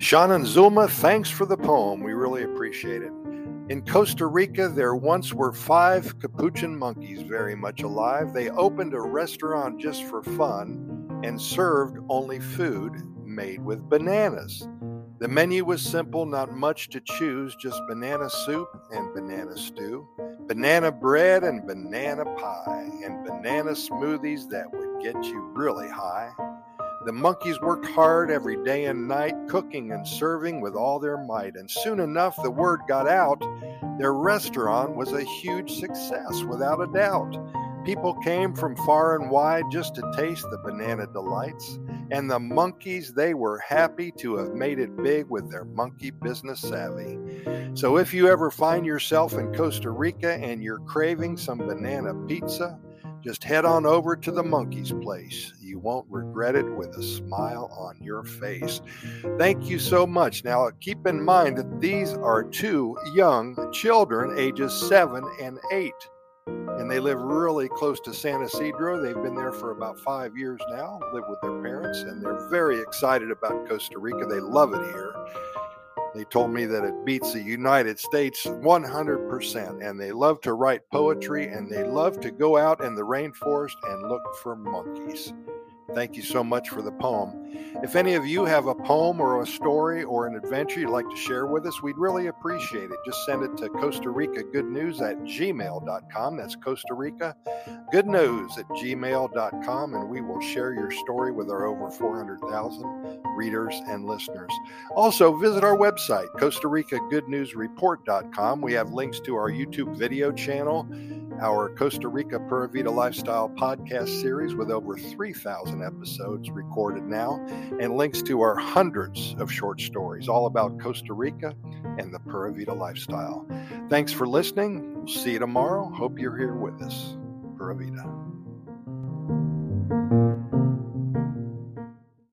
Sean and Zulma, thanks for the poem. We really appreciate it. In Costa Rica, there once were five capuchin monkeys very much alive. They opened a restaurant just for fun and served only food made with bananas. The menu was simple, not much to choose, just banana soup and banana stew, banana bread and banana pie, and banana smoothies that would get you really high. The monkeys worked hard every day and night, cooking and serving with all their might, and soon enough the word got out their restaurant was a huge success, without a doubt. People came from far and wide just to taste the banana delights, and the monkeys, they were happy to have made it big with their monkey business savvy. So if you ever find yourself in Costa Rica and you're craving some banana pizza, just head on over to the monkey's place. You won't regret it with a smile on your face. Thank you so much. Now, keep in mind that these are two young children, ages seven and eight and they live really close to San Isidro. They've been there for about five years now, live with their parents, and they're very excited about Costa Rica. They love it here. They told me that it beats the United States 100%, and they love to write poetry and they love to go out in the rainforest and look for monkeys. Thank you so much for the poem. If any of you have a poem or a story or an adventure you'd like to share with us, we'd really appreciate it. Just send it to Costa Rica Good News at gmail.com. That's Costa Rica Good News at gmail.com, and we will share your story with our over 400,000 readers and listeners. Also, visit our website, Costa Rica Good News Report.com. We have links to our YouTube video channel our Costa Rica Pura Vida Lifestyle podcast series with over 3,000 episodes recorded now, and links to our hundreds of short stories all about Costa Rica and the Pura Vida lifestyle. Thanks for listening. We'll see you tomorrow. Hope you're here with us. Pura Vida.